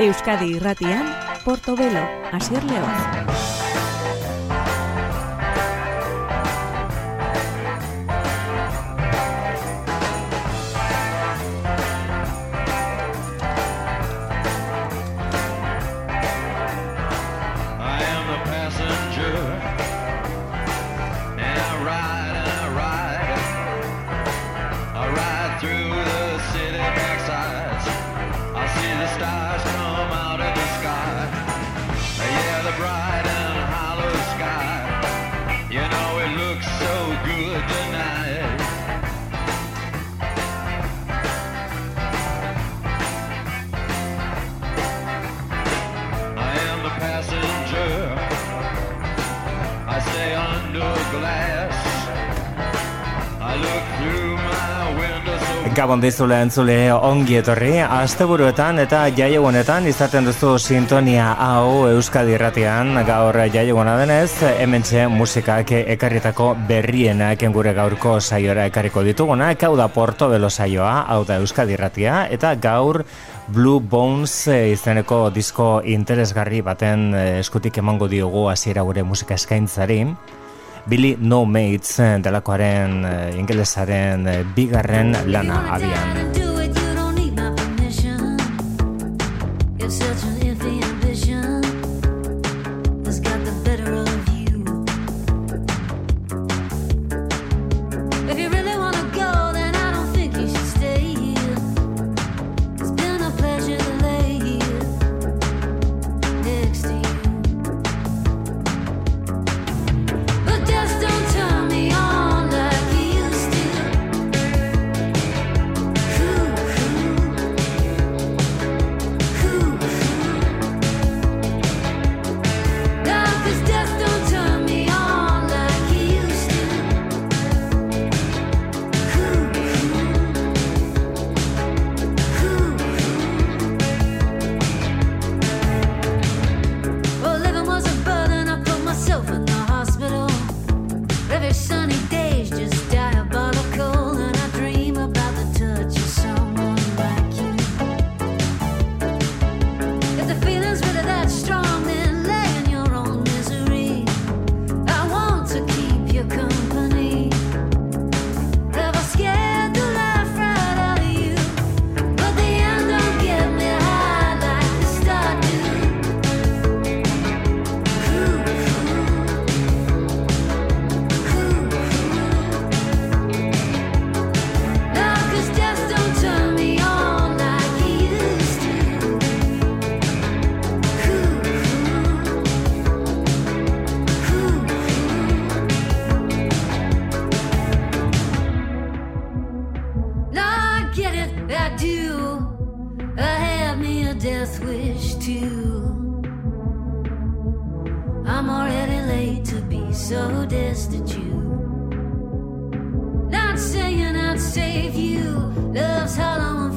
Euskadi Irratian, Portobelo, Asier León. Gabon dizule entzule ongi etorri, asteburuetan eta jaiegunetan izaten duzu sintonia hau Euskadi Irratian, gaur jaieguna denez, hemen musikak ekarritako berrienak gure gaurko saiora ekarriko dituguna, hau da Porto Belo saioa, hau da Euskadi Irratia, eta gaur Blue Bones izeneko disko interesgarri baten eskutik emango diogu hasiera gure musika eskaintzari. Billy No Mates eh, delakoaren uh, ingelesaren uh, bigarren lana abian. Wish to. I'm already late to be so destitute. Not saying I'd save you, love's hollow.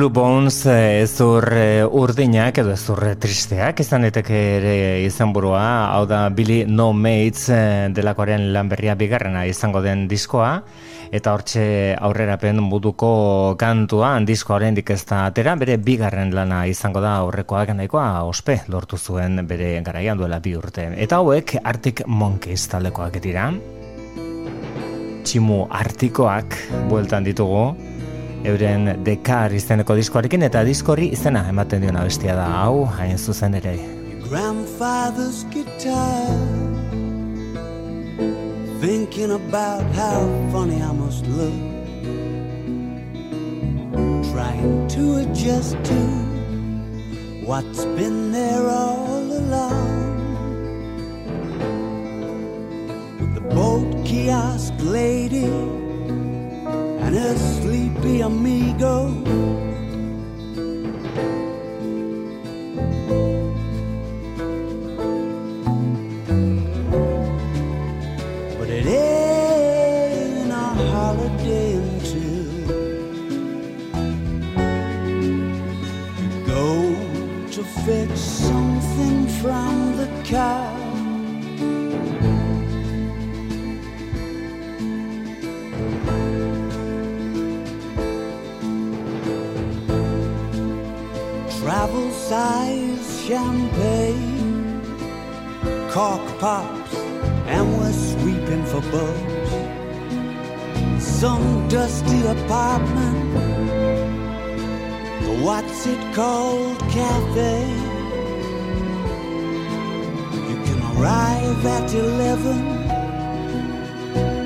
Blue Bones eh, ezur eh, urdinak edo ezur tristeak izan eteke ere izan burua, hau da Billy No Mates eh, delakoaren lan berria bigarrena izango den diskoa, eta hortxe aurrerapen buduko kantua, diskoa horrendik ez da atera, bere bigarren lana izango da aurrekoak nahikoa ospe lortu zuen bere garaian duela bi urte. Eta hauek Arctic Monkeys talekoak dira, tximu artikoak bueltan ditugu, euren dekar izeneko diskoarekin eta diskori izena ematen diona bestia da. Hau hain zuzen ere. Grandfather's guitar thinking about how funny I must look. Trying to adjust to what's been there all along. With the boat kiosk lady and a sleepy amigo. But it ain't a holiday until you go to fetch something from the car. travel size champagne, cork pops, and we're sweeping for bugs. Some dusty apartment, what's it called, cafe? You can arrive at eleven,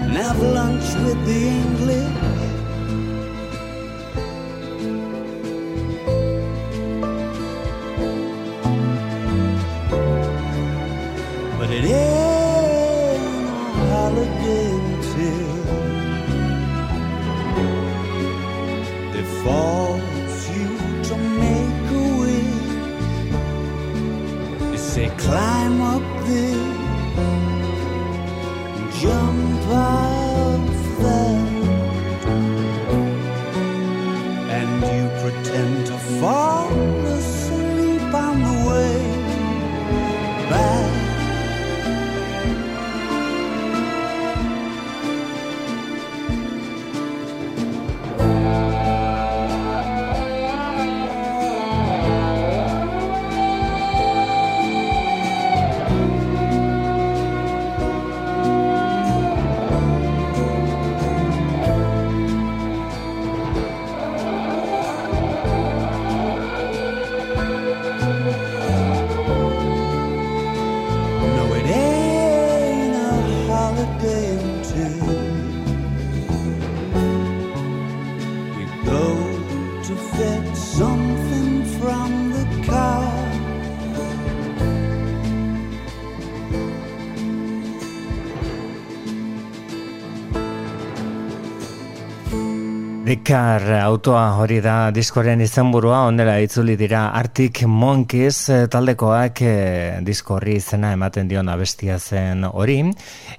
and have lunch with the English but it ain't a holiday until they force you to make a wish. They say climb up this. Kar autoa hori da diskoren izenburua onera itzuli dira Arctic Monkeys eh, taldekoak eh, disko horri izena ematen dion abestia zen hori.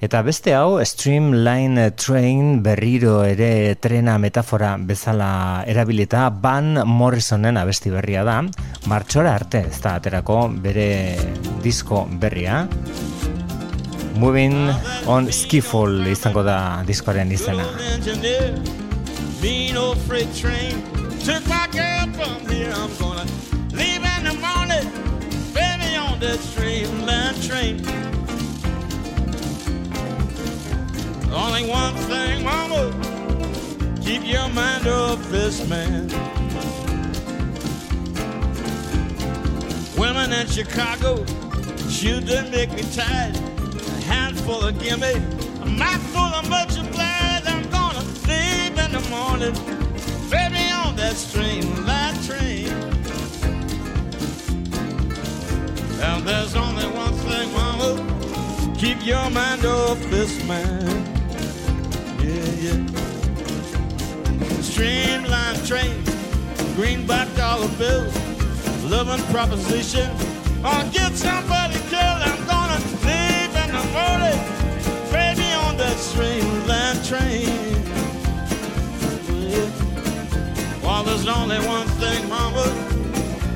Eta beste hau Streamline Train berriro ere trena metafora bezala erabilita Van Morrisonen abesti berria da. Martxora arte ez da aterako bere disko berria. Moving on Skiffle izango da diskoaren izena mean old freight train took my girl from here. I'm gonna leave in the morning, baby, on that streamline train. Only one thing, mama, keep your mind off this man. Women in Chicago, shoot done make me tired. A handful of gimme, a mouthful of much the morning, baby, on that streamline train. And there's only one thing, mama, keep your mind off this man. Yeah, yeah. Streamline train, greenback dollar bill, loving proposition. I'll get somebody killed. I'm gonna leave in the morning, baby, on that streamline train. Well, there's only one thing, mama.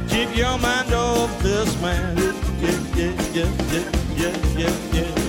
Keep your mind off this man. Yeah, yeah, yeah, yeah, yeah, yeah, yeah.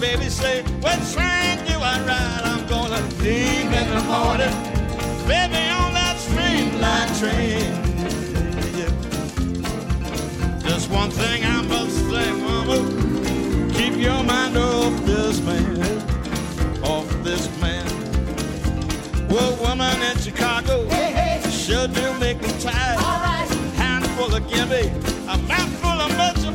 Baby say, what train do I ride? I'm gonna leave in the morning, baby, on that streamline train. Yeah. Just one thing I must say, mama, keep your mind off this man, off this man. Well, woman in Chicago, hey, hey. sure do make me tired. All right. Handful of gimme, a mouthful of much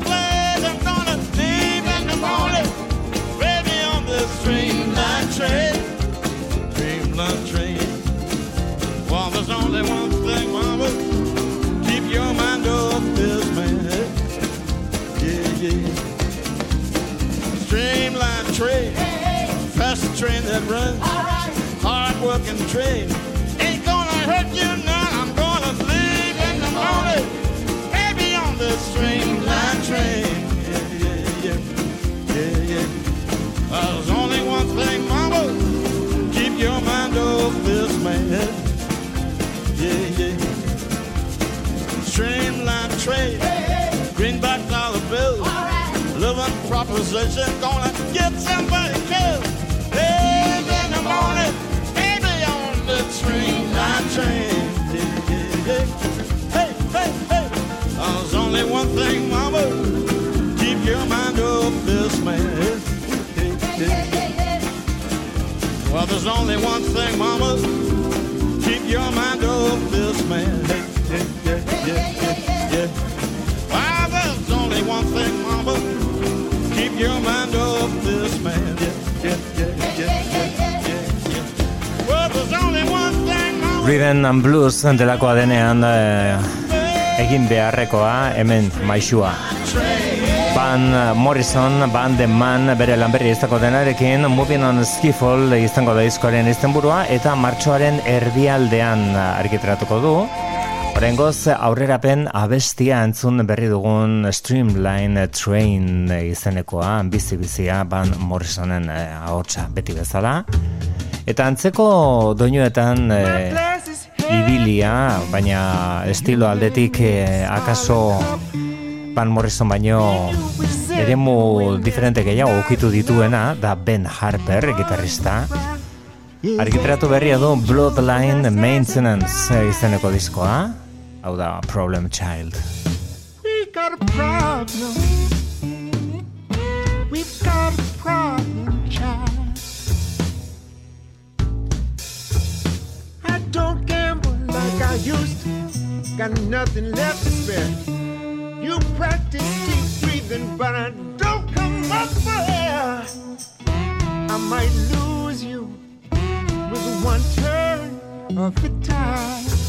streamline train, dreamline train. Well, there's only one thing, mama, keep your mind off this man. Yeah, yeah. Streamline train, hey, hey. fast train that runs. Right hard-working train. Ain't gonna hurt you now. I'm gonna leave in the morning. Baby on the streamline train. Yeah, yeah, yeah, yeah, yeah. Uh, only one thing, mama. Keep your mind off this man. Yeah, yeah. Streamline train. Greenback dollar bill. Living proposition. Gonna get somebody killed. Hey, in the morning baby on the streamline train, line train. Hey, hey, hey. there's only one thing, Well, there's only one thing, mama. Keep your mind off this man. Well, there's only one thing, mama. Keep your mind off this man. Yeah, yeah, yeah, yeah, yeah. Rhythm and Blues delakoa denean eh, egin beharrekoa hemen maixua. Van Morrison, Van The Man, bere lanberri izteko denarekin, Moving on Skiffle izango da izkoaren izenburua eta martxoaren erdialdean argitratuko du. Horengoz, aurrerapen abestia entzun berri dugun Streamline Train izenekoa, bizi-bizia Van Morrisonen eh, ahotsa beti bezala. Eta antzeko doinuetan eh, ibilia, baina estilo aldetik eh, akaso Van Morrison baino eremu diferente gehiago ukitu dituena da Ben Harper, gitarrista. Argitratu berria du Bloodline Maintenance izeneko diskoa. Hau da Problem Child. We got a problem. We've got a problem, child. I don't like I used to. Got nothing left to spare. You practice deep breathing, but I don't come up for air. I might lose you with one turn of the tide.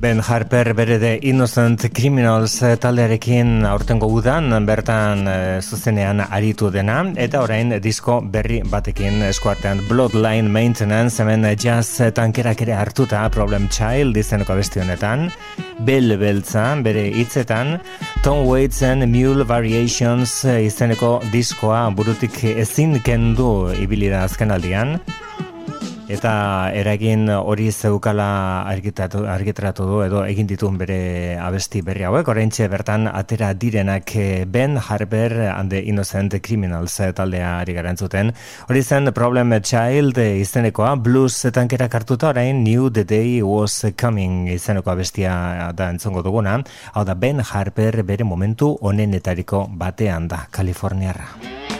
Ben Harper bere de Innocent Criminals eh, taldearekin aurtengo udan bertan eh, zuzenean aritu dena eta orain disko berri batekin eskuartean Bloodline Maintenance hemen jazz tankerak ere hartuta Problem Child izeneko abesti honetan Bell Beltza bere hitzetan Tom Waitsen Mule Variations eh, izeneko diskoa burutik ezin kendu ibili da azken aldian Eta eragin hori zeukala argitaratu, argitaratu du edo egin dituen bere abesti berri hauek, oraintxe bertan atera direnak eh, Ben Harper and the Innocent Criminals taldea ari garantzuten. Hori zen Problem Child izenekoa, blues tankerak hartuta orain New the Day Was Coming izeneko abestia da entzongo duguna. Hau da Ben Harper bere momentu onenetariko batean da, Kaliforniarra.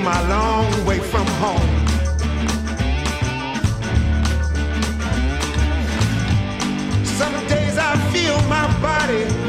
Be my long way from home. Some days I feel my body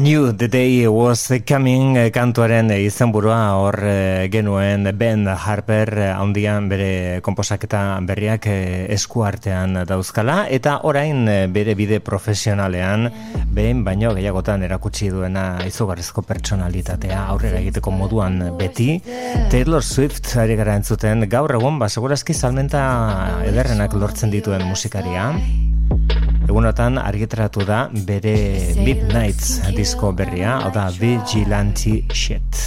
New The Day Was Coming eh, kantuaren izenburua hor eh, genuen Ben Harper eh, handian bere komposaketa berriak eh, eskuartean dauzkala. Eta orain eh, bere bide profesionalean behin baino gehiagotan erakutsi duena izugarrizko pertsonalitatea aurrera egiteko moduan beti. Taylor Swift ari gara entzuten. Gaur egun ba segurazki salmenta ederrenak lortzen dituen musikaria Egunotan argitaratu da bere Midnights disko berria, hau da Vigilante Shit.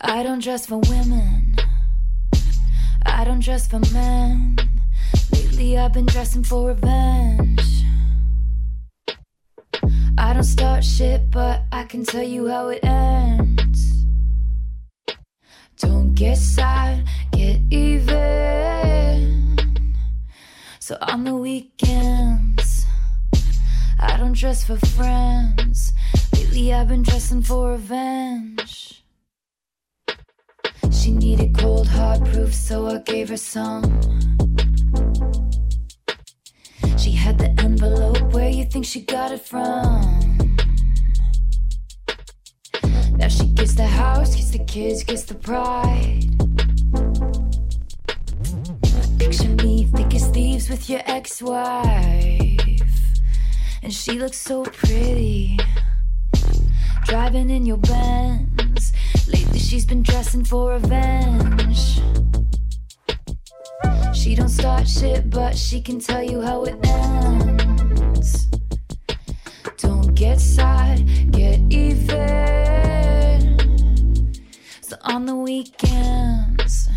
I don't dress for women. I don't dress for men. Lately I've been dressing for revenge. I don't start shit, but I can tell you how it ends. Don't get sad, get even. So on the weekends, I don't dress for friends. Lately I've been dressing for revenge. She needed cold hard proof, so I gave her some. She had the envelope, where you think she got it from? Now she gets the house, gets the kids, gets the pride. Picture me thick as thieves with your ex-wife And she looks so pretty. Driving in your Benz. Lately she's been dressing for revenge. She don't start shit but she can tell you how it ends. Don't get sad, get even. So on the weekends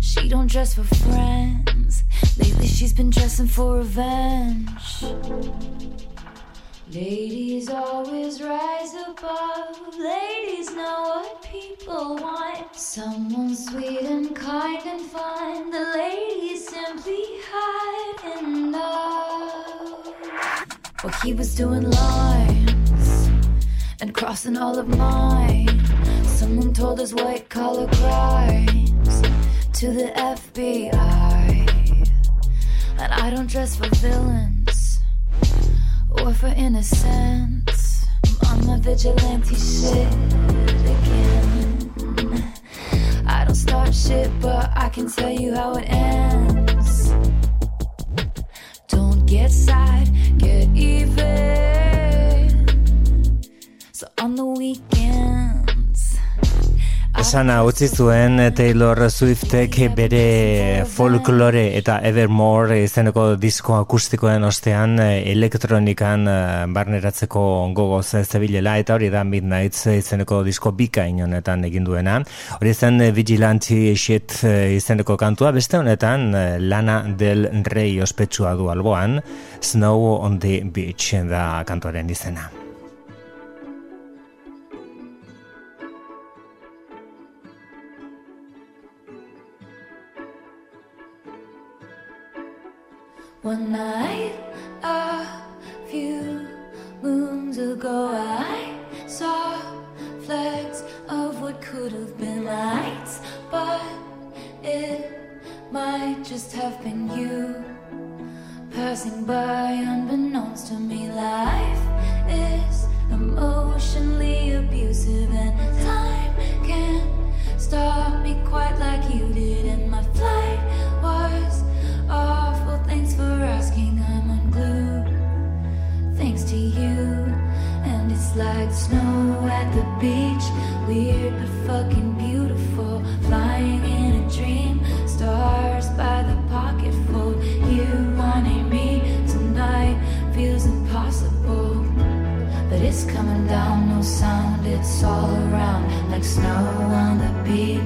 she don't dress for friends. Lately, she's been dressing for revenge. Ladies always rise above. Ladies know what people want. Someone sweet and kind and fun. The ladies simply hide in love. Well, he was doing lines and crossing all of mine. Someone told us white collar crimes to the FBI. And I don't dress for villains or for innocence. I'm on vigilante shit again. I don't start shit, but I can tell you how it ends. Don't get sad, get even. So on the weekends. Esana utzi zuen Taylor Swiftek bere folklore eta Evermore izeneko disko akustikoen ostean elektronikan eh, barneratzeko gogoz zebilela eta hori da Midnights izeneko disko bikain honetan egin duena. Hori zen Vigilante Shit eh, izeneko kantua, beste honetan eh, Lana del Rey ospetsua du alboan, Snow on the Beach da kantuaren izena. One night, a few moons ago, I saw flags of what could have been lights, but it might just have been you passing by unbeknownst to me. Life down, no sound, it's all around like snow on the beach.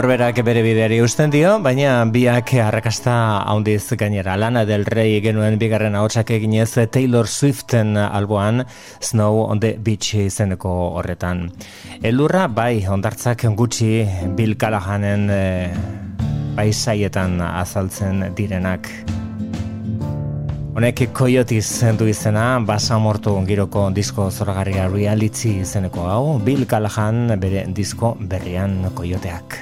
Norberak bere bideari usten dio, baina biak arrakasta handiz gainera. Lana del Rey genuen bigarren ahotsak eginez Taylor Swiften alboan Snow on the Beach izeneko horretan. Elurra bai ondartzak gutxi Bill Callahanen eh, bai saietan azaltzen direnak. Honek Coyotes du izena, basa mortu giroko disko zoragarria reality izeneko hau, Bill Callahan bere disko berrian Coyoteak.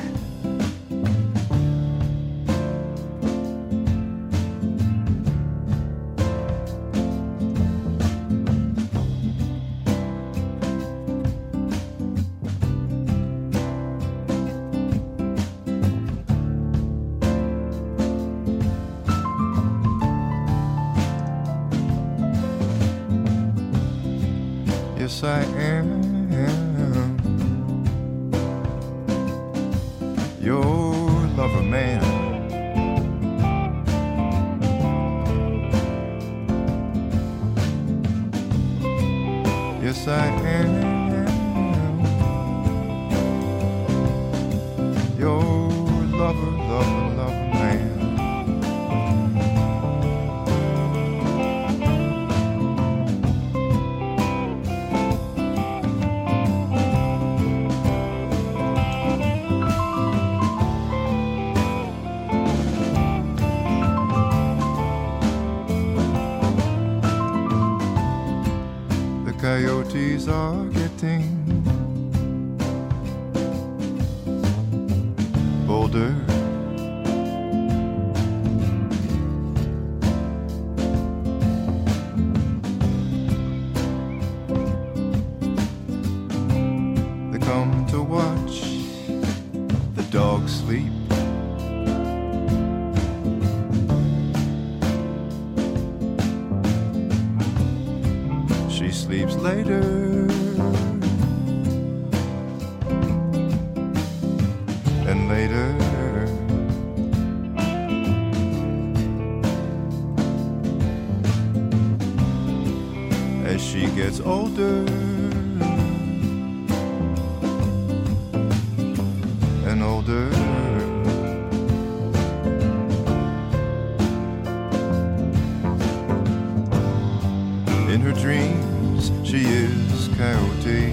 Dreams, she is coyote.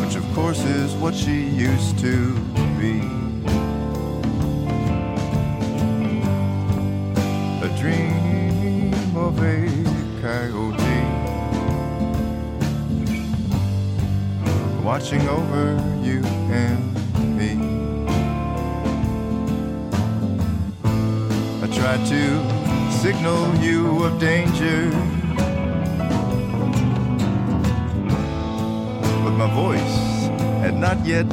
Which, of course, is what she used to be. A dream of a coyote. Watching over you and me. I tried to signal you of danger. But my voice had not yet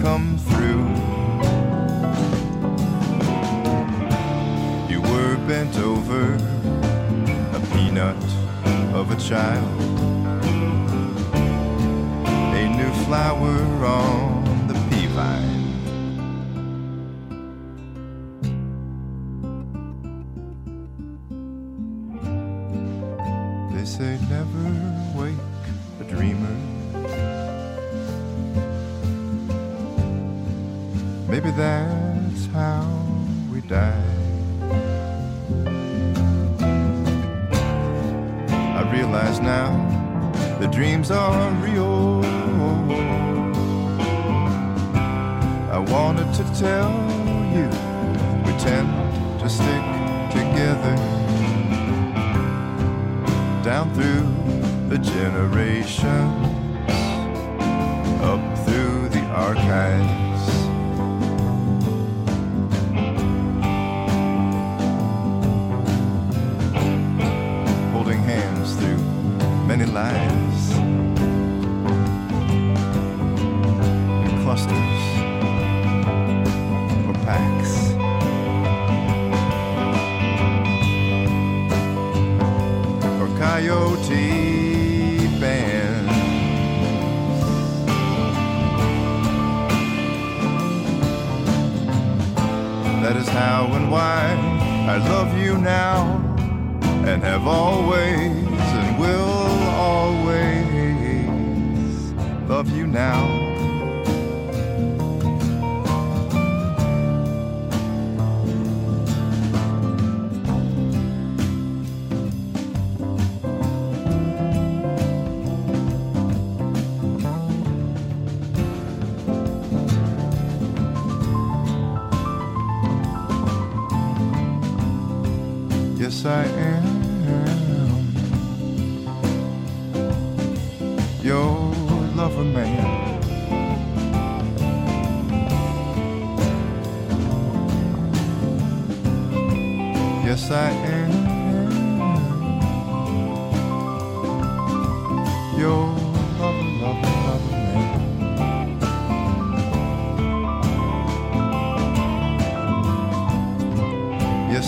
come through. You were bent over a peanut of a child. A new flower on the pea vine.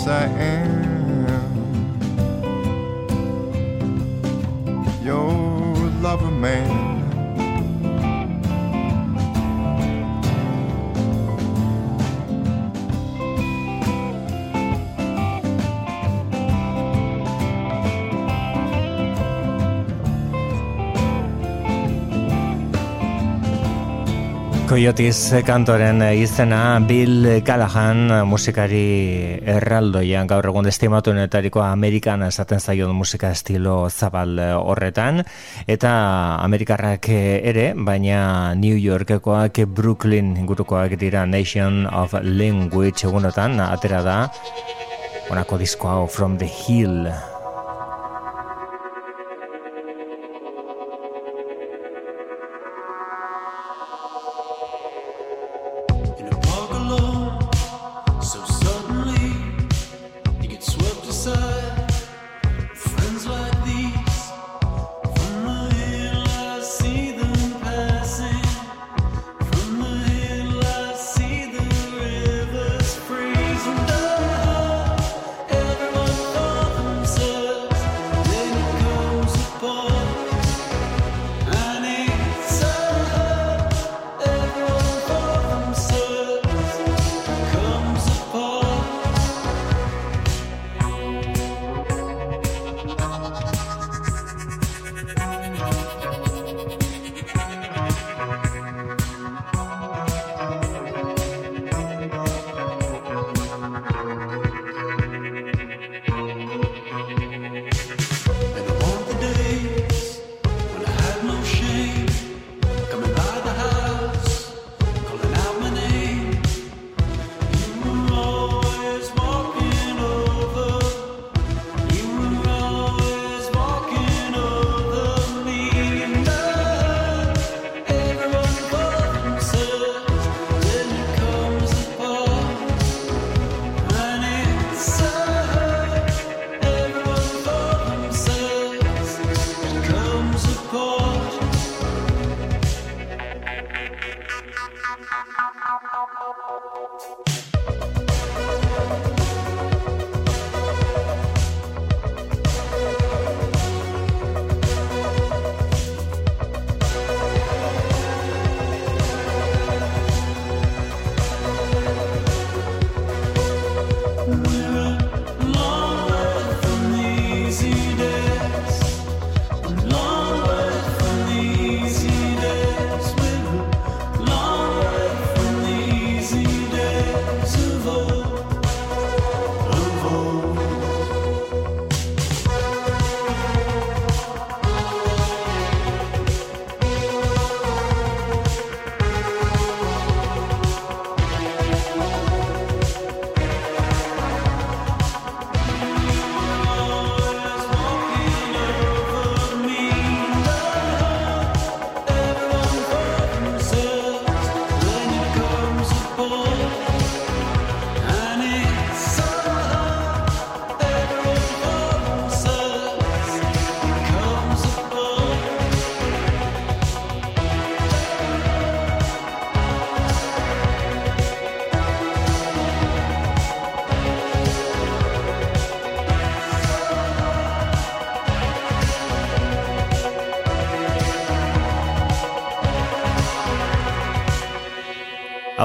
I am. Coyotis kantoren izena Bill Callahan musikari erraldoian gaur egun estimatuenetariko Amerikan esaten zaio musika estilo zabal horretan. Eta Amerikarrak ere baina New Yorkekoak Brooklyn ingurukoak dira Nation of Language egunotan atera da honako disko hau From the Hill.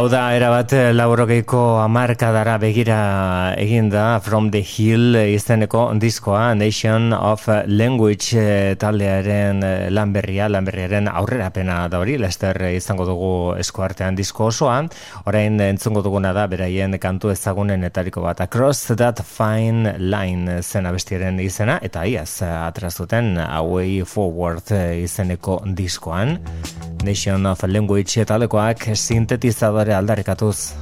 Hau da, erabat laurogeiko amarkadara begira eginda From the Hill izeneko diskoa Nation of Language eh, taldearen eh, lanberria, lanberriaren aurrerapena da hori, Lester izango dugu eskuartean disko osoan, orain entzungo duguna da beraien kantu ezagunen etariko bat. Across That Fine Line zen abestiaren izena, eta iaz atrazuten Away Forward izeneko diskoan. Nation of Language talekoak sintetizadore aldarrikatuz.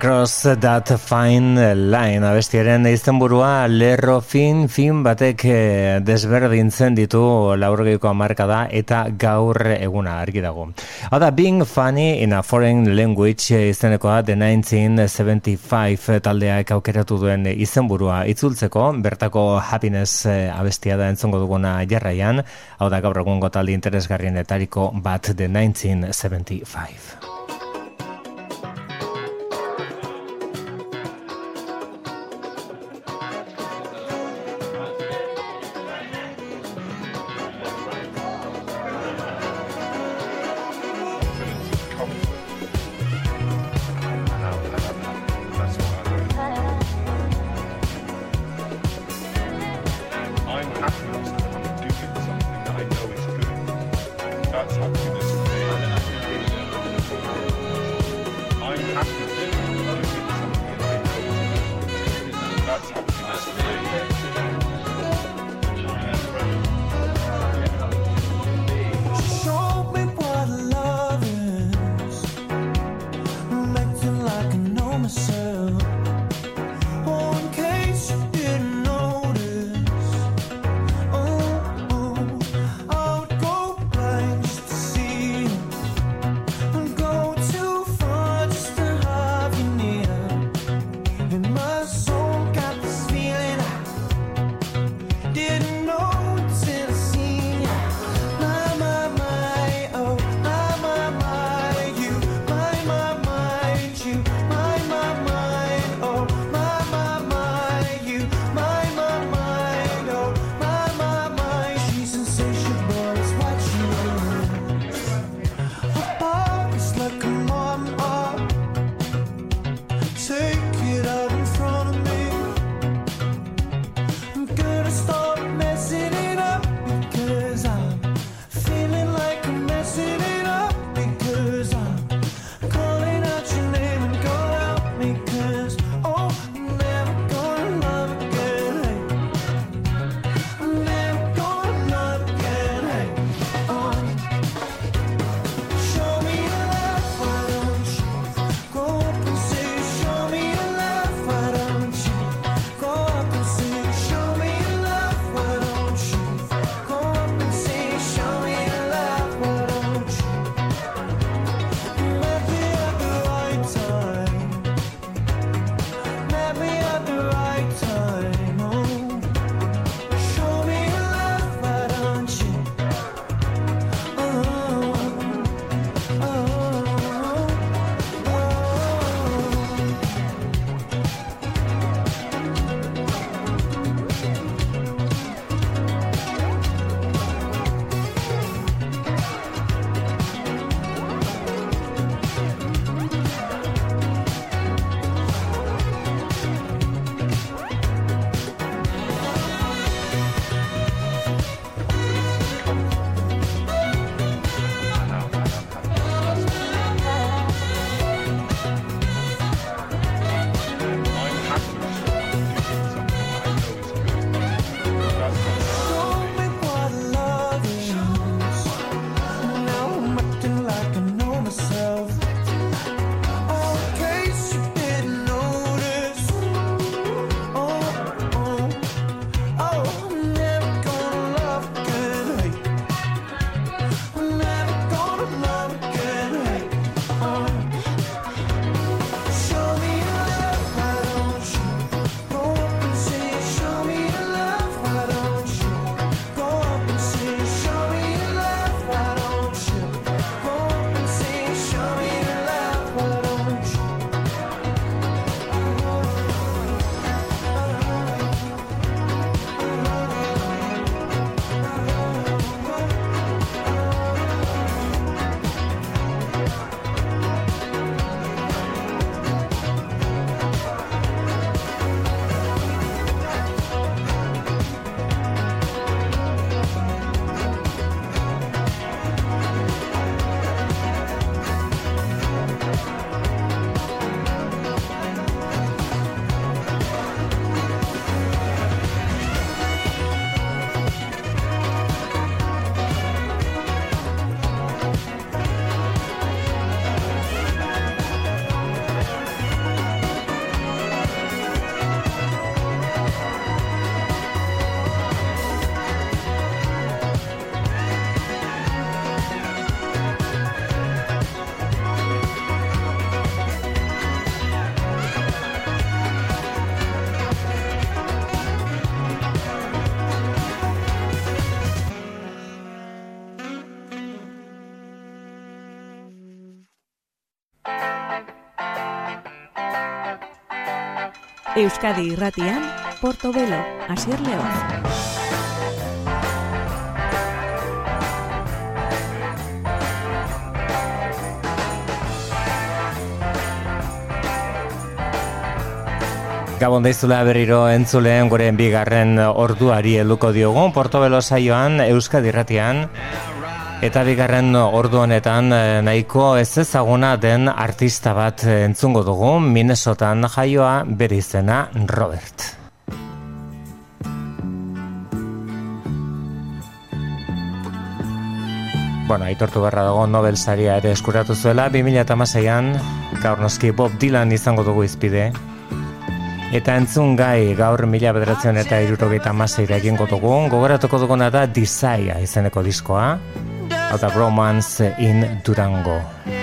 Across that fine line abestiaren izenburua lerro fin fin batek eh, desberdintzen ditu laurgeiko amarka da eta gaur eguna argi dago. Hau da, being funny in a foreign language izenekoa the 1975 taldeak aukeratu duen izenburua itzultzeko, bertako happiness eh, abestia da entzongo duguna jarraian, hau da gaur egungo talde interesgarrienetariko bat the 1975. Euskadi Irratian, Portobelo, Asier Leoz. Gabon daizula berriro entzuleen gure bigarren orduari helduko diogun Portobelo saioan Euskadi Irratian eta bigarren ordu honetan eh, nahiko ez ezaguna den artista bat entzungo dugu Minnesotan jaioa bere izena Robert. Bueno, aitortu beharra dago Nobel saria ere eskuratu zuela 2016an gaur noski Bob Dylan izango dugu izpide. Eta entzun gai gaur mila bederatzen eta irurogeita maseira egingo dugu, gogoratuko duguna da Desire izeneko diskoa, eta Romance in Durango.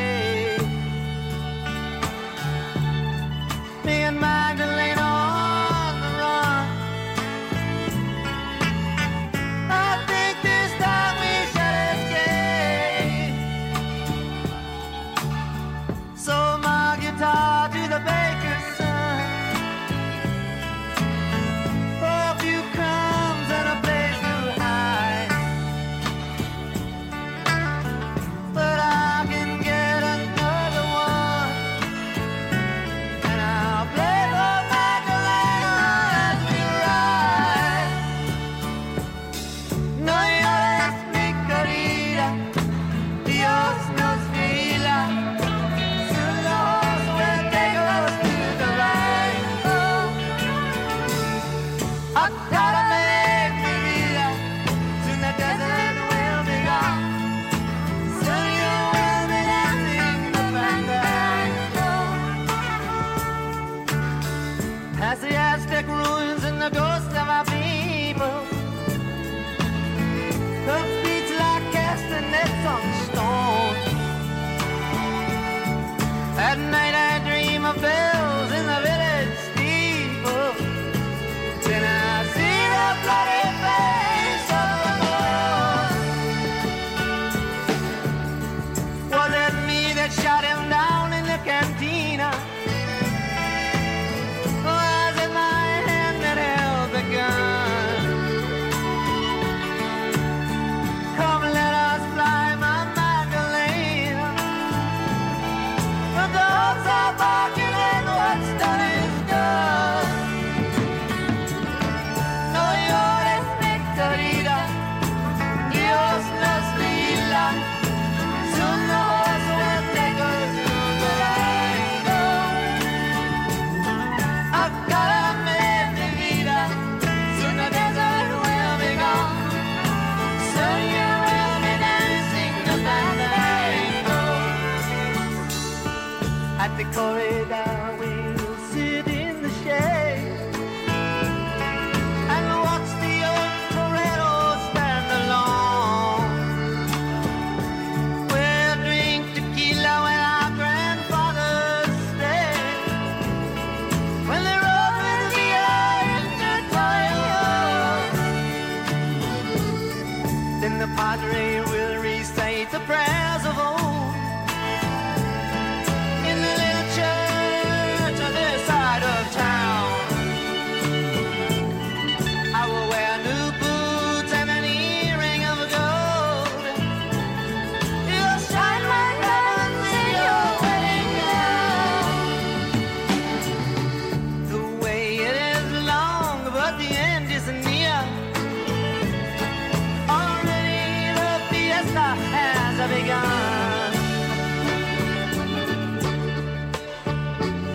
disaster has begun.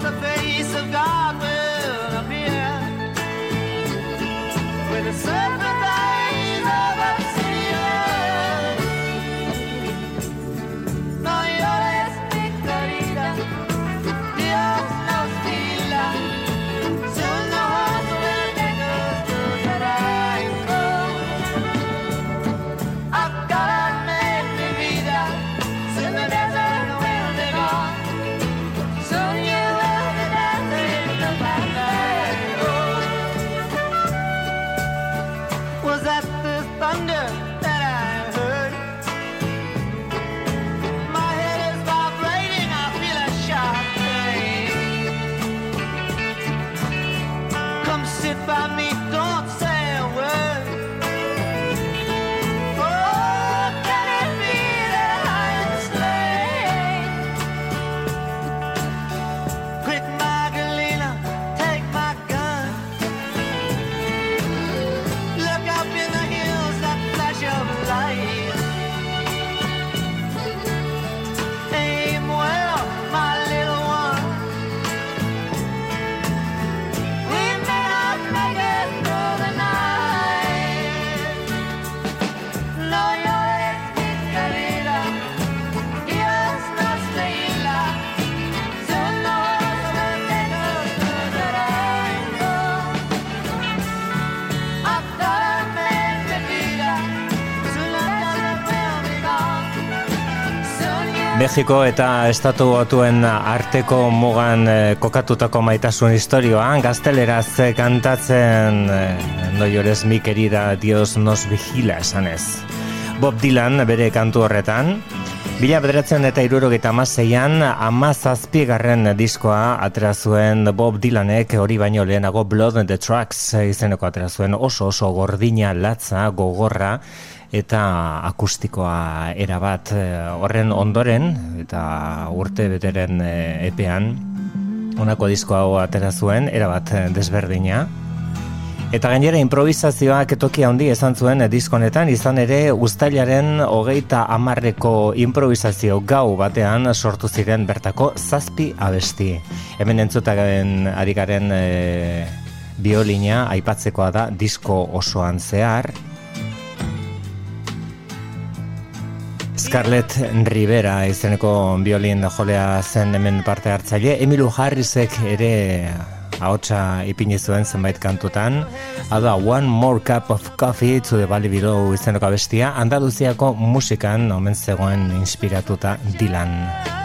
The face of God will appear with a serpent. Mexiko eta Estatu Batuen arteko mugan eh, kokatutako maitasun historioa, gazteleraz eh, kantatzen eh, no llores mi querida, Dios nos vigila esanez. Bob Dylan bere kantu horretan, Bila bederatzen eta irurogeita amaseian, amazazpigarren diskoa atera zuen Bob Dylanek hori baino lehenago Blood and the Tracks izeneko atera zuen oso oso gordina latza, gogorra, eta akustikoa erabat eh, horren ondoren eta urte beteren eh, epean honako disko hau atera zuen erabat eh, desberdina Eta gainera improvisazioak toki handi esan zuen disko honetan izan ere uztailaren hogeita hamarreko improvisazio gau batean sortu ziren bertako zazpi abesti. Hemen entzutaren ari garen e, biolina aipatzekoa da disko osoan zehar. Scarlett Rivera izeneko biolin jolea zen hemen parte hartzaile. Emilu Harrisek ere ahotsa ipini zuen zenbait kantutan. Hau da One More Cup of Coffee to the Valley Below izeneko abestia. Andaluziako musikan omen zegoen inspiratuta Dylan.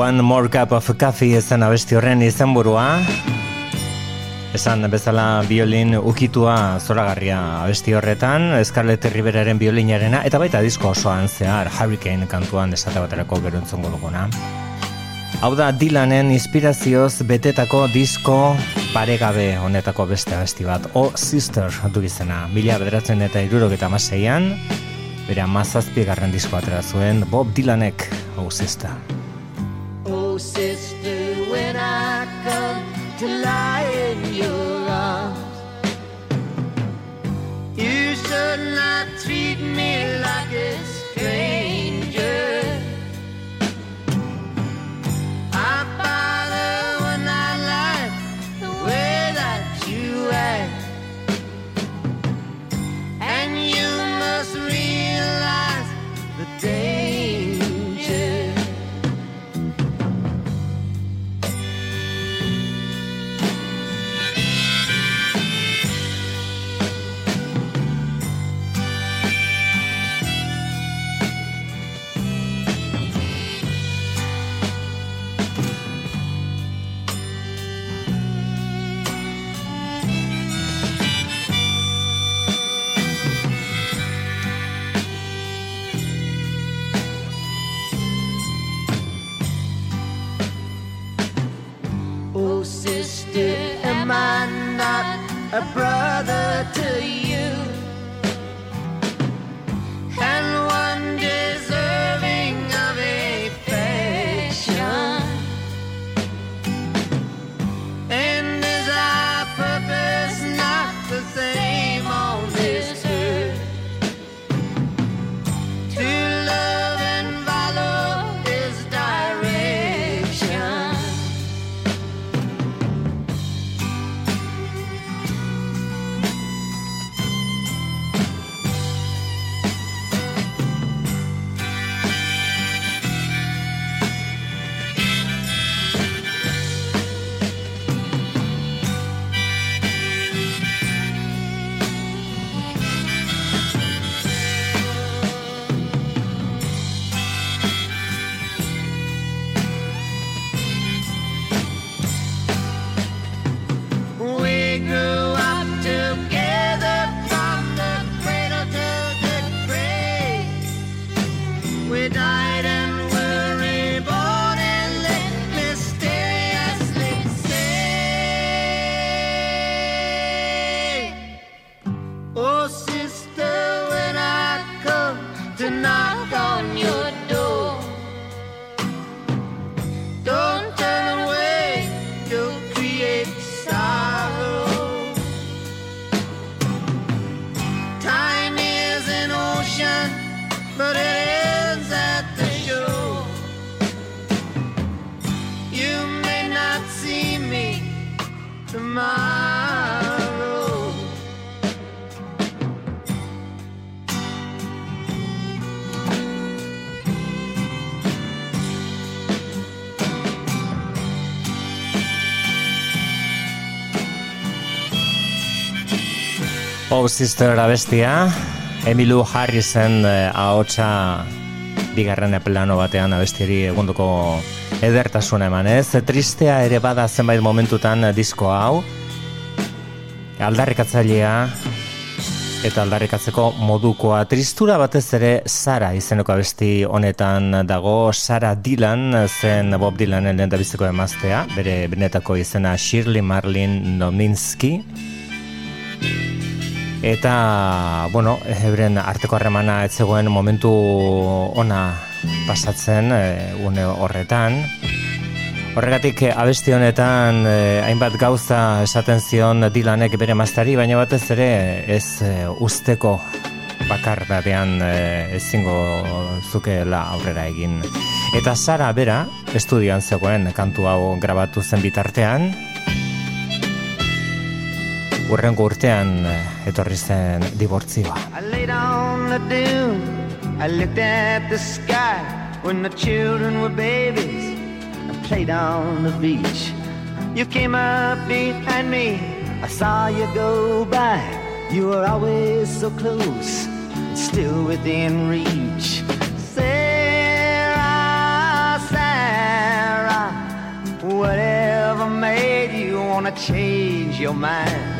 One More Cup of Coffee ezen abesti horren izenburua. Esan bezala biolin ukitua zoragarria abesti horretan, Scarlett Riveraren biolinarena, eta baita disko osoan zehar Hurricane kantuan esate baterako geruntzongo duguna. Hau da Dylanen inspirazioz betetako disko paregabe honetako beste abesti bat, O Sister du izena, mila bederatzen eta irurogeta maseian, bere amazazpi garren disko atera zuen Bob Dylanek O Sister. closest Oh Sister abestia, Emilu Harrisen eh, ahotsa bigarren plano batean abestiari egundoko edertasuna emanez. Tristea ere bada zenbait momentutan disko hau, aldarrikatzailea eta aldarrikatzeko modukoa. Tristura batez ere Sara izeneko abesti honetan dago, Sara Dylan zen Bob Dylanen lehen emaztea, bere benetako izena Shirley Marlin Nominski. Eta, bueno, euren arteko harremana ez zegoen momentu ona pasatzen e, une horretan. Horregatik eh, abesti honetan eh, hainbat gauza esaten zion Dylanek bere maztari, baina batez ere ez eh, usteko bakar batean eh, ezingo zukeela aurrera egin. Eta Sara bera, estudioan zegoen kantu hau grabatu zen bitartean, urrengo urtean eh, etorri zen dibortzioa. On the dune, I at the sky When the children were babies, I played on the beach. You came up behind me, I saw you go by You were always so close, still within reach. Sarah, Sarah, whatever made you wanna change your mind?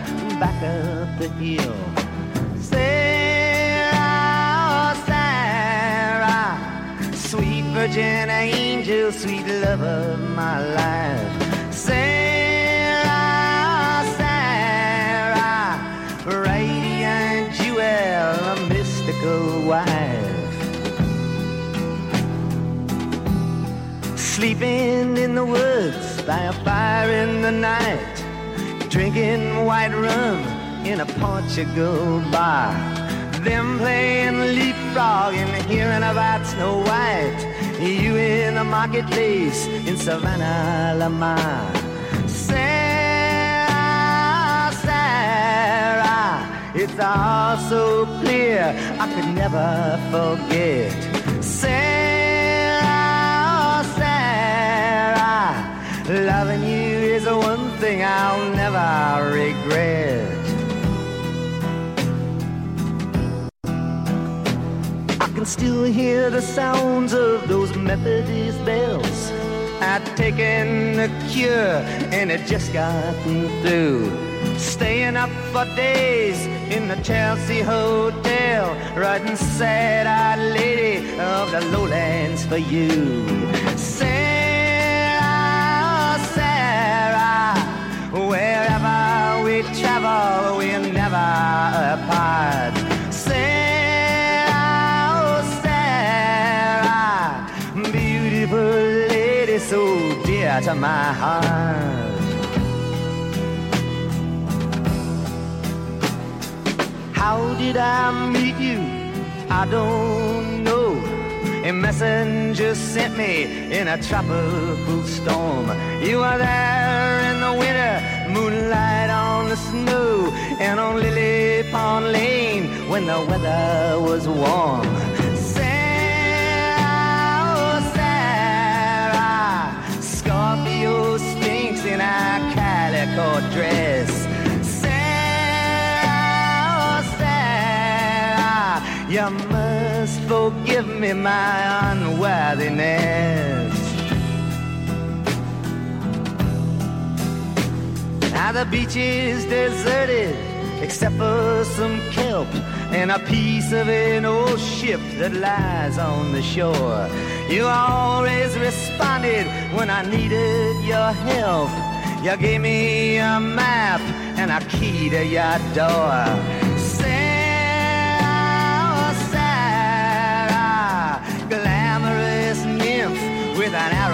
back up the hill. Sarah, oh, Sarah, sweet virgin angel, sweet love of my life. Sarah, oh, Sarah, radiant jewel, a mystical wife. Sleeping in the woods by a fire in the night, drinking white rum in a Portugal bar. Them playing leapfrog and hearing about Snow White. You in the marketplace in Savannah, Lamar. Sarah, Sarah, it's all so clear I could never forget. Sarah, oh, Sarah, loving you is the one thing I'll never regret. I can still hear the sounds of those Methodist bells. I'd taken a cure and it just got me through. Staying up for days in the Chelsea Hotel, writing sad-eyed lady of the lowlands for you. Sarah, wherever we travel, we're never apart. Sarah, oh Sarah, beautiful lady, so dear to my heart. How did I meet you? I don't know. A messenger sent me in a tropical storm. You were there in the winter, moonlight on the snow, and on Lily Pond Lane when the weather was warm. Sarah, oh Sarah, Scorpio Sphinx in a calico dress. Sarah, oh Sarah, you must forgive me my unworthiness. The beach is deserted except for some kelp and a piece of an old ship that lies on the shore. You always responded when I needed your help. You gave me a map and a key to your door. Sarah, Sarah, glamorous nymph with an arrow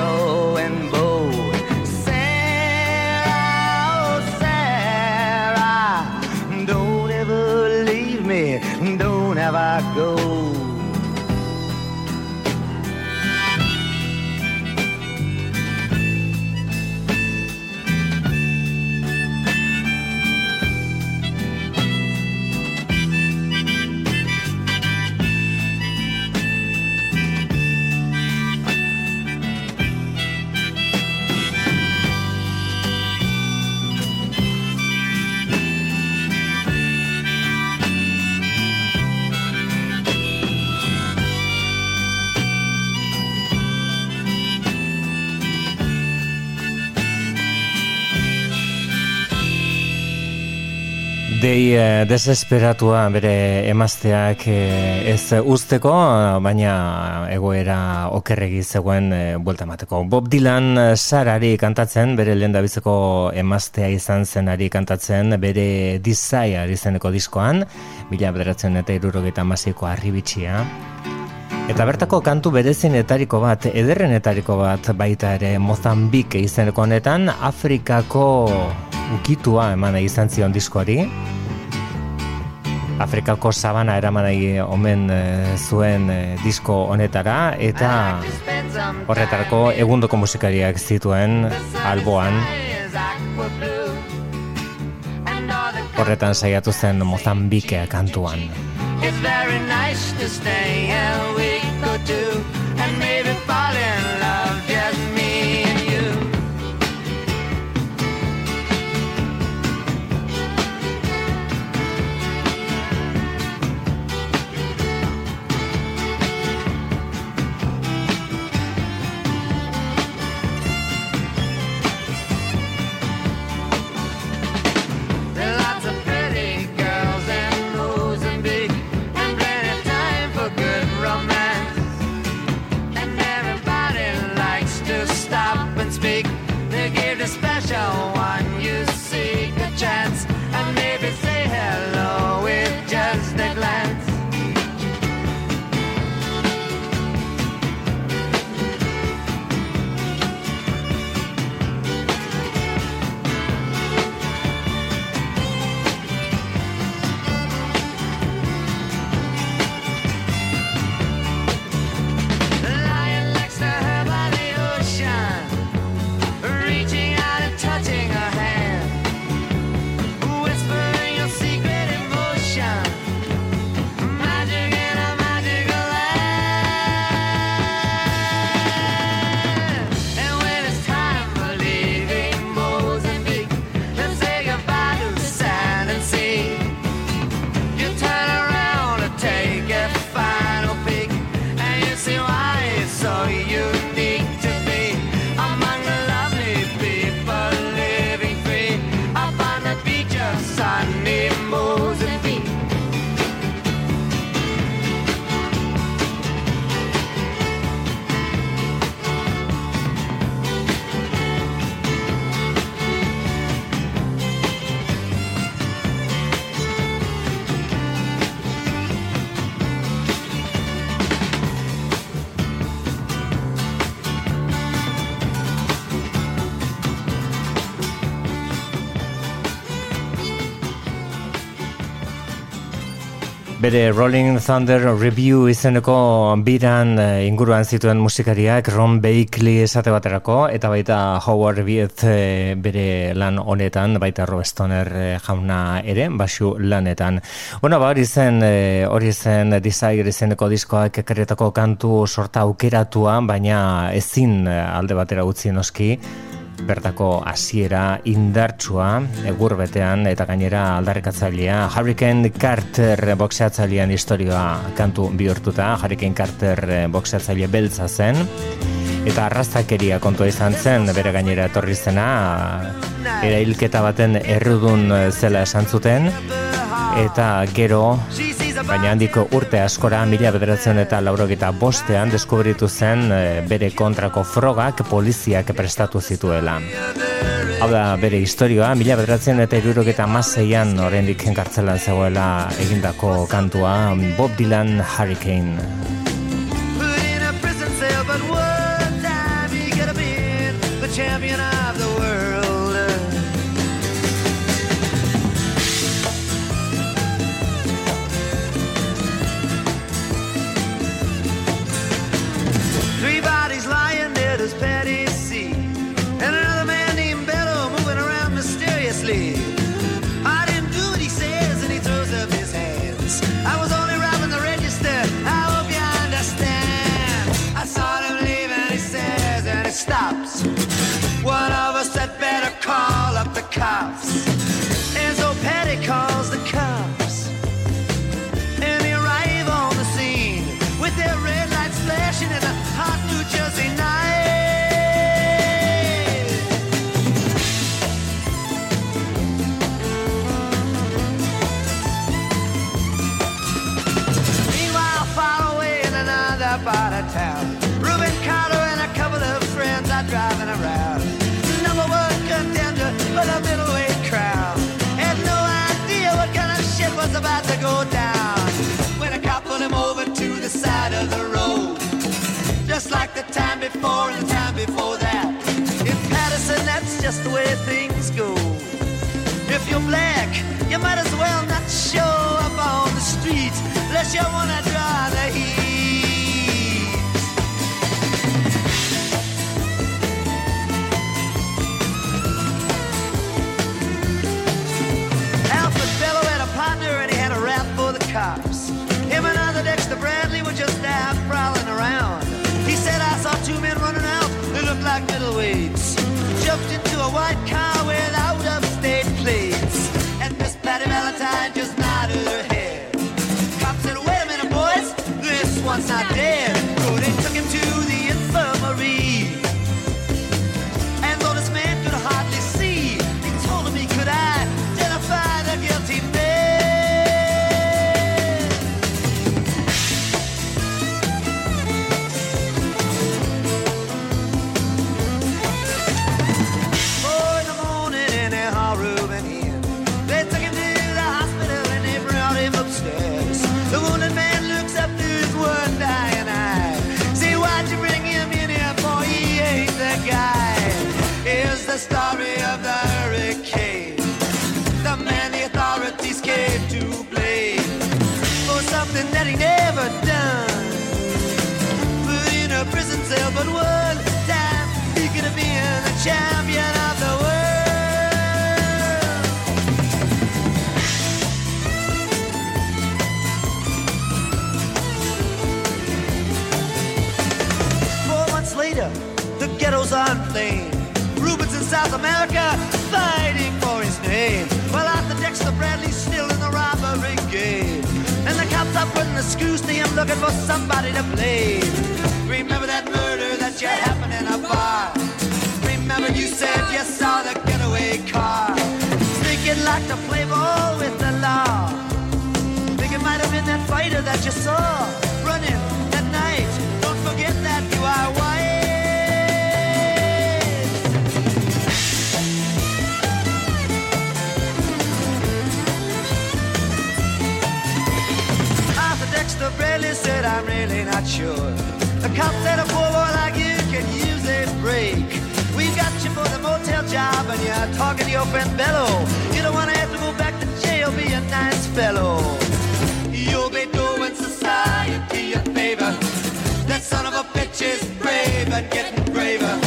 Dei eh, desesperatua bere emazteak eh, ez usteko, baina egoera okerregi zegoen eh, buelta emateko. Bob Dylan sarari kantatzen, bere lehen biziko emaztea izan zenari kantatzen, bere Desire izeneko diskoan, mila bederatzen eta irurogeita maziko arribitxia. Eta bertako kantu berezinetariko bat, ederrenetariko bat baita ere Mozambik izeneko honetan, Afrikako ukitua eman nahi izan zion diskoari. Afrikako sabana eraman nahi omen e, zuen e, disko honetara eta horretarako egundoko musikariak zituen alboan horretan saiatu zen Mozambikea kantuan. It's very nice to stay a week or two and maybe fall in love. bere Rolling Thunder Review izeneko biran eh, inguruan zituen musikariak Ron Bakley esate baterako eta baita Howard Beat eh, bere lan honetan baita Rob Stoner eh, jauna ere basu lanetan. Bueno, ba, hori zen, hori zen Desire izeneko diskoak ekarretako kantu sorta aukeratua, baina ezin alde batera utzi noski bertako hasiera indartsua egur betean eta gainera aldarrikatzailea. Hurricane Carter boxeatzailean historioa kantu bihurtuta. Hurricane Carter eh, boxeatzaile beltza zen eta arrastakeria kontua izan zen bere gainera etorri zena erailketa baten errudun eh, zela esan zuten eta gero baina handiko urte askora mila bederatzen eta laurogita bostean deskubritu zen eh, bere kontrako frogak poliziak prestatu zituela. Hau da, bere historioa, mila bederatzen eta irurogeta maseian oraindik enkartzelan zegoela egindako kantua Bob Dylan Hurricane. black, you might as well not show up on the street unless you wanna draw the heat. Ghettos inflamed. Rubens in South America fighting for his name. While Arthur Dexter Bradley's still in the robbery game. And the cops are putting the screws to him looking for somebody to blame. Remember that murder that you happened in a bar. Remember you said you saw the getaway car. Think you'd like to play ball with the law. Think it might have been that fighter that you saw Said, I'm really not sure. The cop said a poor boy like you can use a break. We got you for the motel job and you're talking to your friend Bello. You don't want to have to go back to jail, be a nice fellow. You'll be doing society a favor. That son of a bitch is brave and getting braver.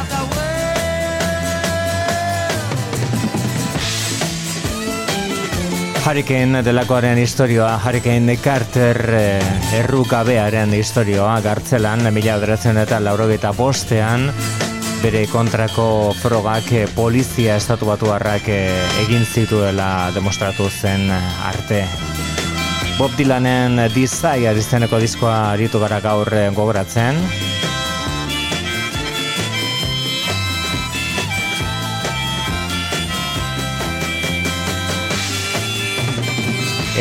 Hurricane delakoaren historioa, Hurricane Carter eh, errukabearen historioa, gartzelan, mila beratzen eta laurogeita bostean, bere kontrako frogak eh, polizia estatu batuarrak eh, egin zituela demostratu zen arte. Bob Dylanen Desire izeneko diskoa aritu gara gaur gogoratzen,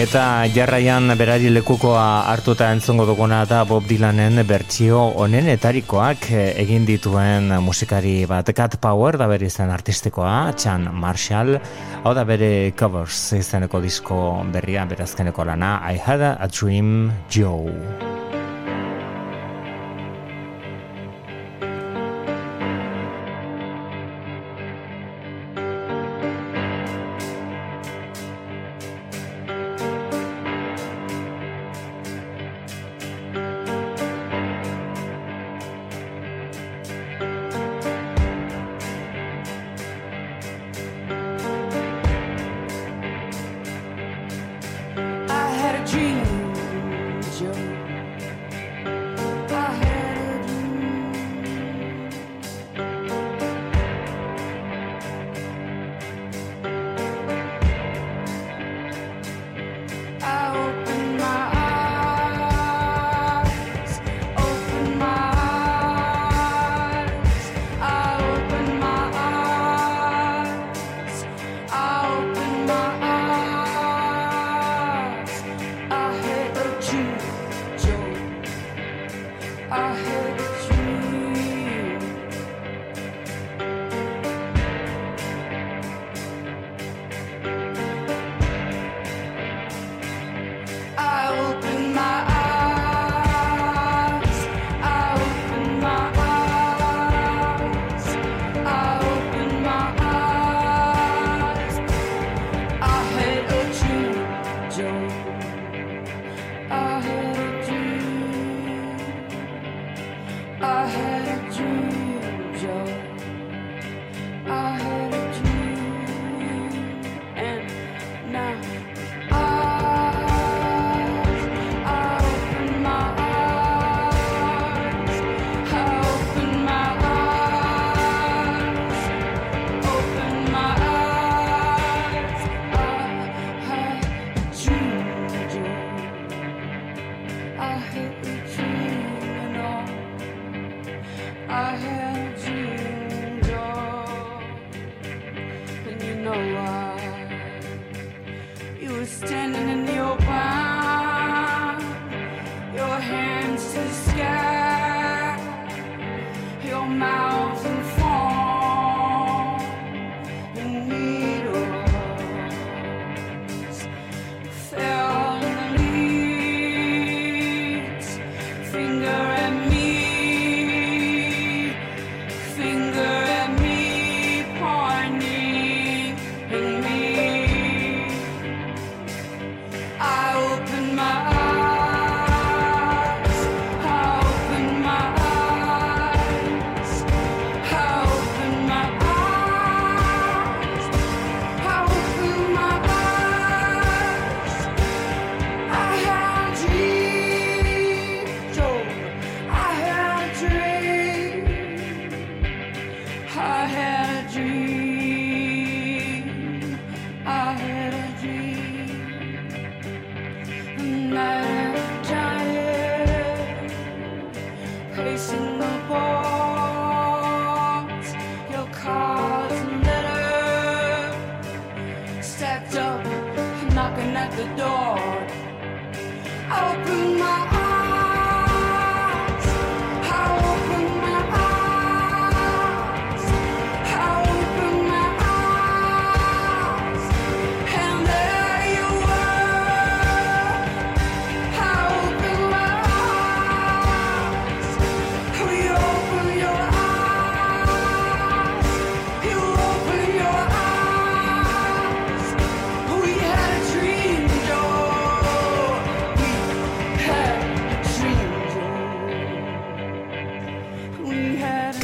Eta jarraian berari lekukoa hartuta entzongo duguna da Bob Dylanen bertsio honen etarikoak eh, egin dituen musikari bat Cat Power da bere izan artistikoa, Chan Marshall, hau da bere covers izaneko disko berria berazkeneko lana I Had a Dream Joe.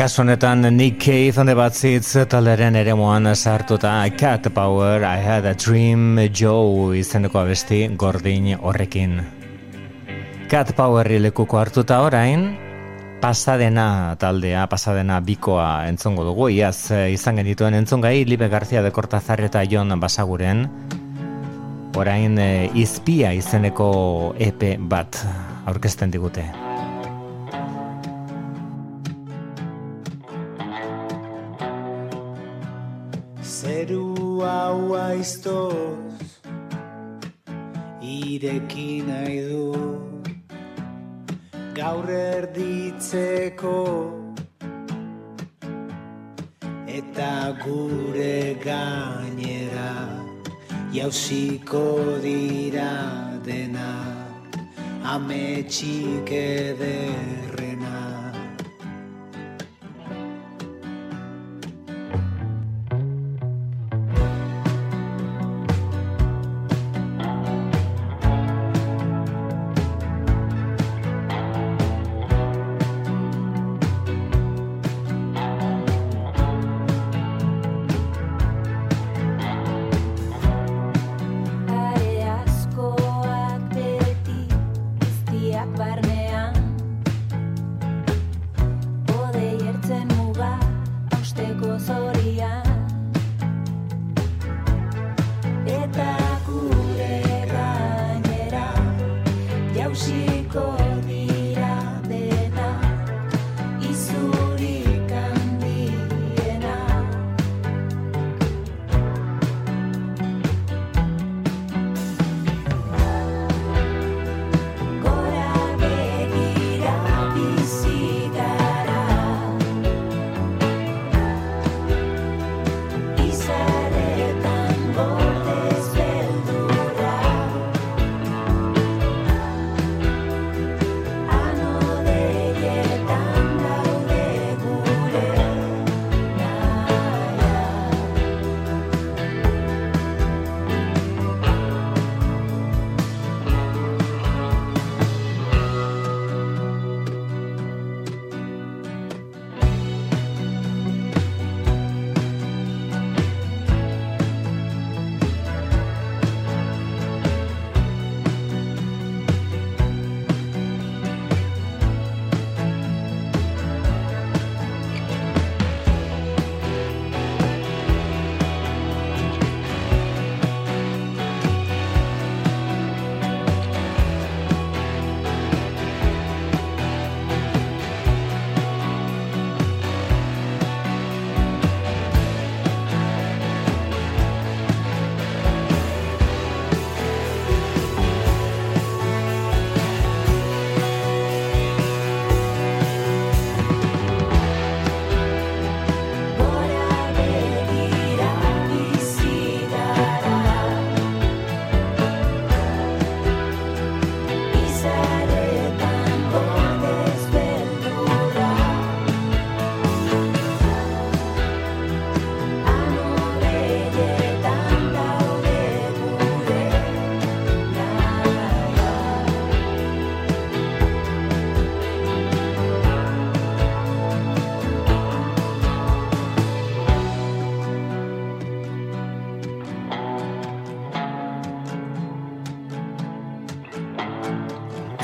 Kasu honetan Nick Cave onde batzitz taleren ere moan sartuta Cat Power, I Had a Dream, Joe izeneko abesti gordin horrekin. Cat Power lekuko hartuta orain, pasadena taldea, pasadena bikoa entzongo dugu, iaz izan genituen entzongai, Libe Garzia de Cortazar eta Jon Basaguren, orain eh, izpia izeneko EP bat aurkezten digute. Erditzeko. Eta gure gainera Jauziko dira dena. Ametxik ederrena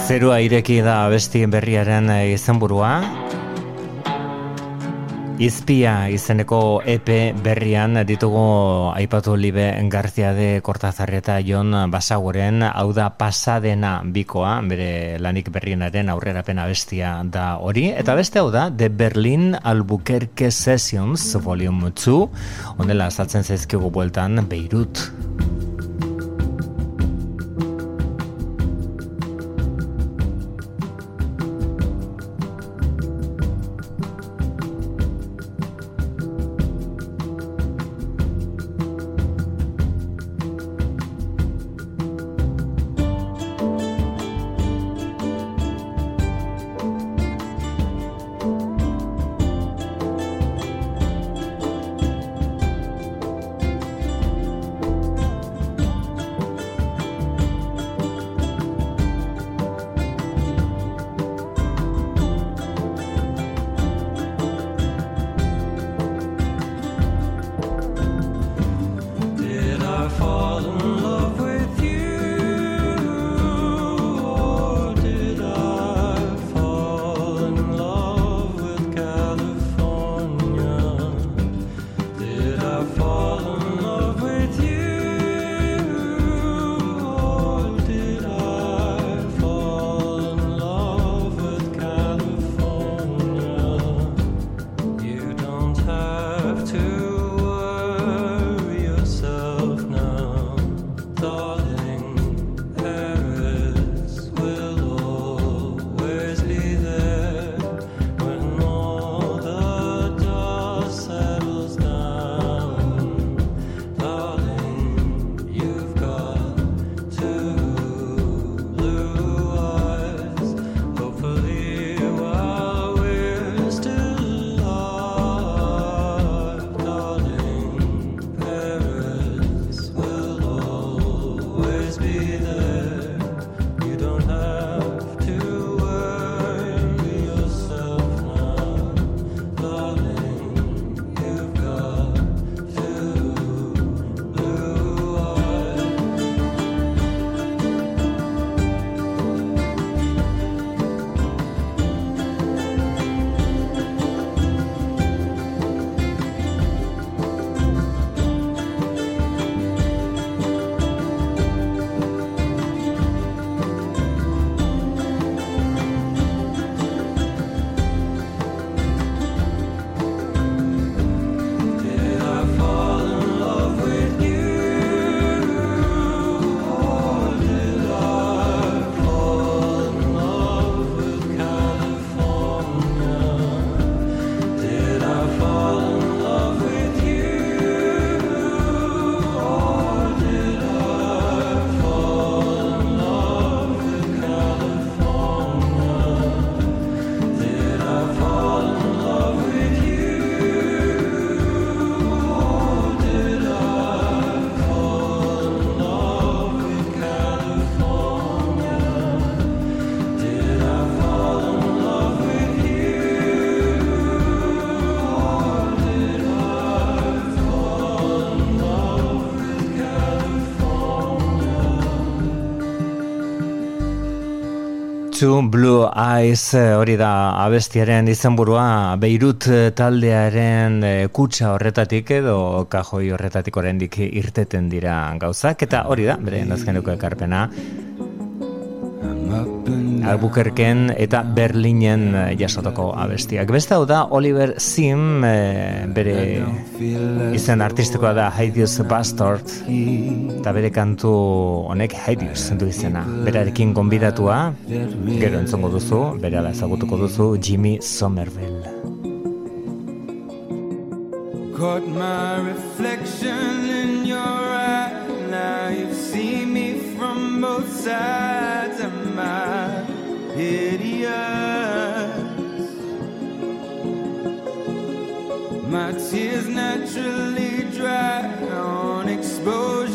Zerua ireki da abesti berriaren eh, izenburua. Izpia izeneko EP berrian ditugu aipatu libe Garzia de Kortazar eta Jon Basaguren hau da pasadena bikoa, bere lanik berrienaren aurrerapen abestia da hori, eta beste hau da The Berlin Albuquerque Sessions Volume 2, ondela azaltzen zaizkigu bueltan Beirut. To Blue Eyes eh, hori da abestiaren izenburua Beirut eh, taldearen eh, kutsa horretatik edo kajoi horretatik oraindik irteten dira gauzak. Eta hori da bere azkeneko ekarpena Albuquerquen eta Berlinen eh, jasotako abestiak. Beste hau da Oliver Sim e, bere izen artistikoa da Hideous Bastard eta bere kantu honek Hideous du izena. Berarekin gonbidatua gero entzongo duzu, bere ezagutuko duzu Jimmy Somerville. Caught my reflection in your eye Now you've seen me from both sides my hideous. My tears naturally dry on exposure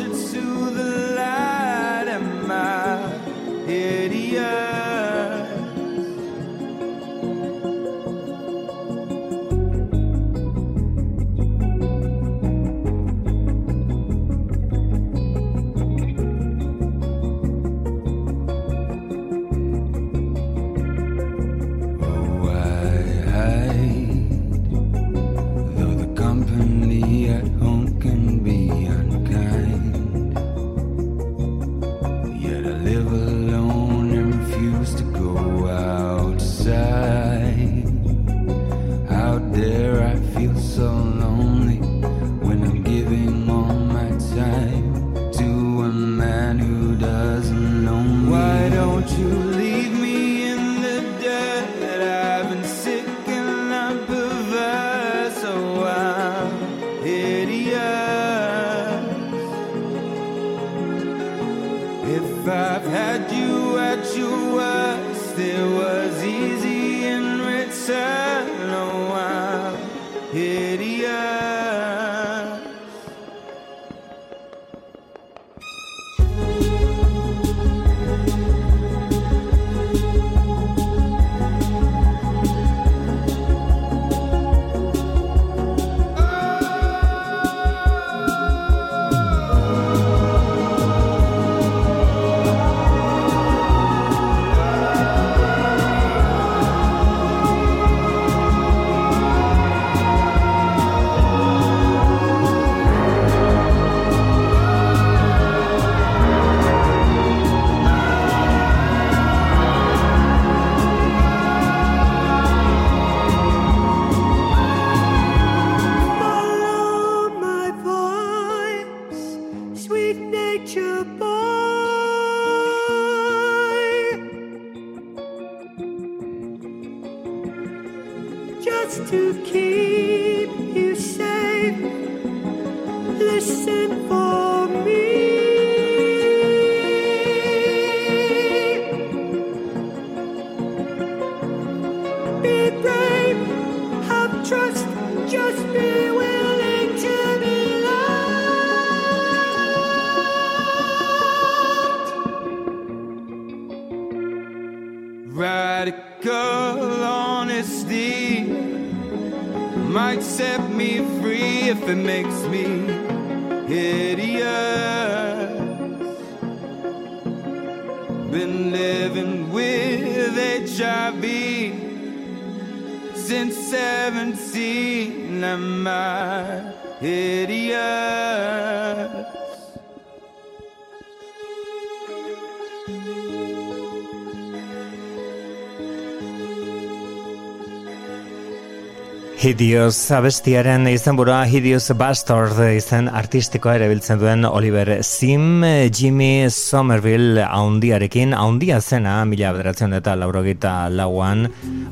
Hideous abestiaren izenburua Hideous Bastard izen artistikoa ere biltzen duen Oliver Sim, Jimmy Somerville haundiarekin, haundia zena mila bederatzen eta laurogita lauan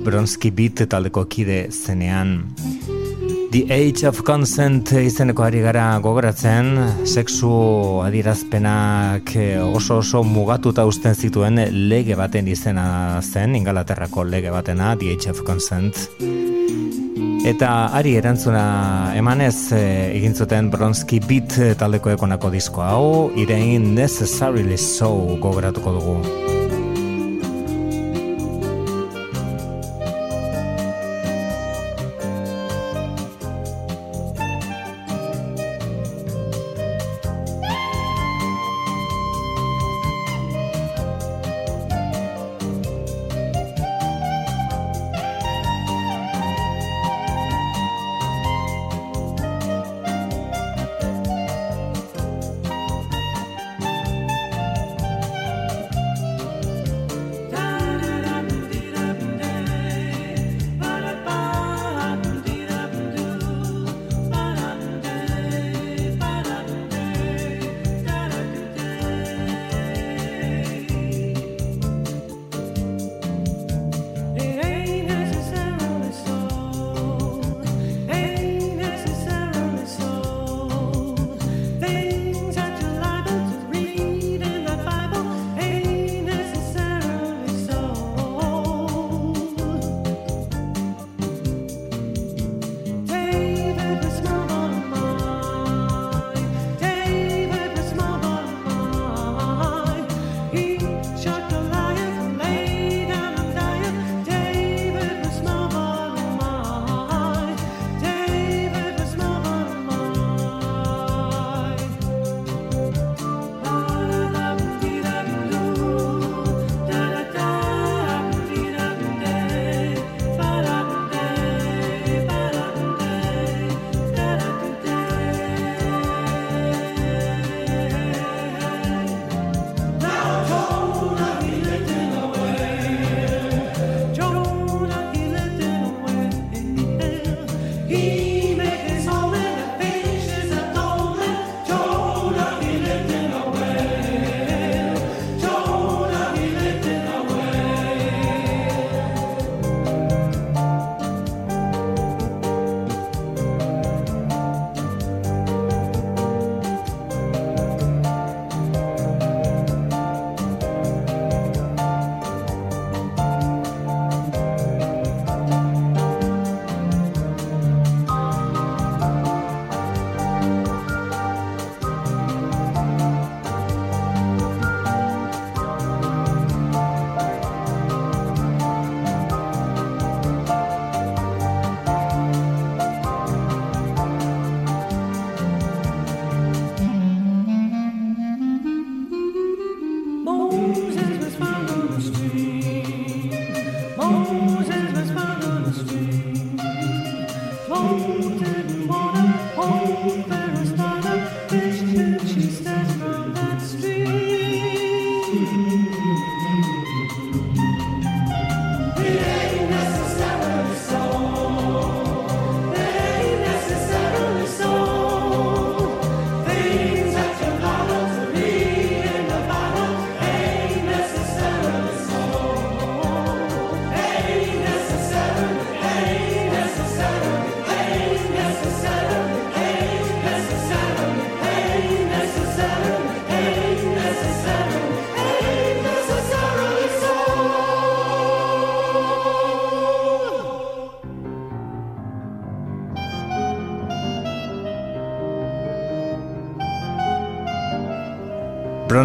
Bronski Beat taldeko kide zenean. The Age of Consent izeneko ari gara gogoratzen, sexu adirazpenak oso oso mugatuta usten zituen lege baten izena zen, ingalaterrako lege batena, The Age of Consent. Eta ari erantzuna emanez e, egin zuten Bronski Beat taldeko ekonako disko hau, irein Necessarily So gogoratuko dugu.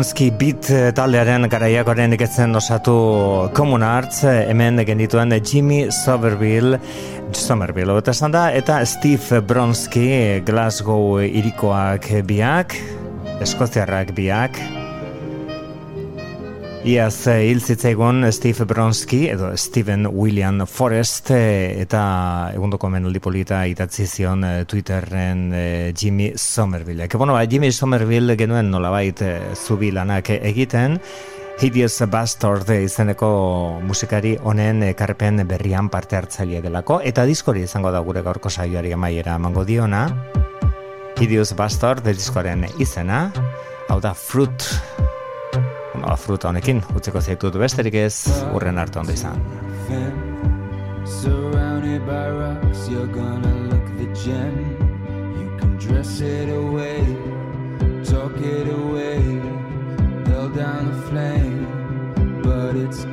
Bronski Beat taldearen garaiakoren iketzen osatu Common Arts, hemen genituen Jimmy Somerville, Somerville, eta da, eta Steve Bronski, Glasgow irikoak biak, Eskoziarrak biak, Iaz eh, hil zitzaigun Steve Bronski edo Steven William Forrest eh, eta egundoko menaldi polita itatzi zion eh, Twitterren Jimmy Somerville. Ke bueno, ba, Jimmy Somerville genuen nolabait zubi lanak egiten, Hideous Bastard izeneko musikari honen ekarpen berrian parte hartzaile delako, eta diskori izango da gure gaurko saioari amaiera emango diona. Hideous Bastard diskoaren izena, hau da Fruit ba, fruta honekin utzeko zaitut besterik ez urren hartu ondo izan. Surrounded by rocks, you're gonna look the gem You can dress it away, talk it away Held down the flame, but it's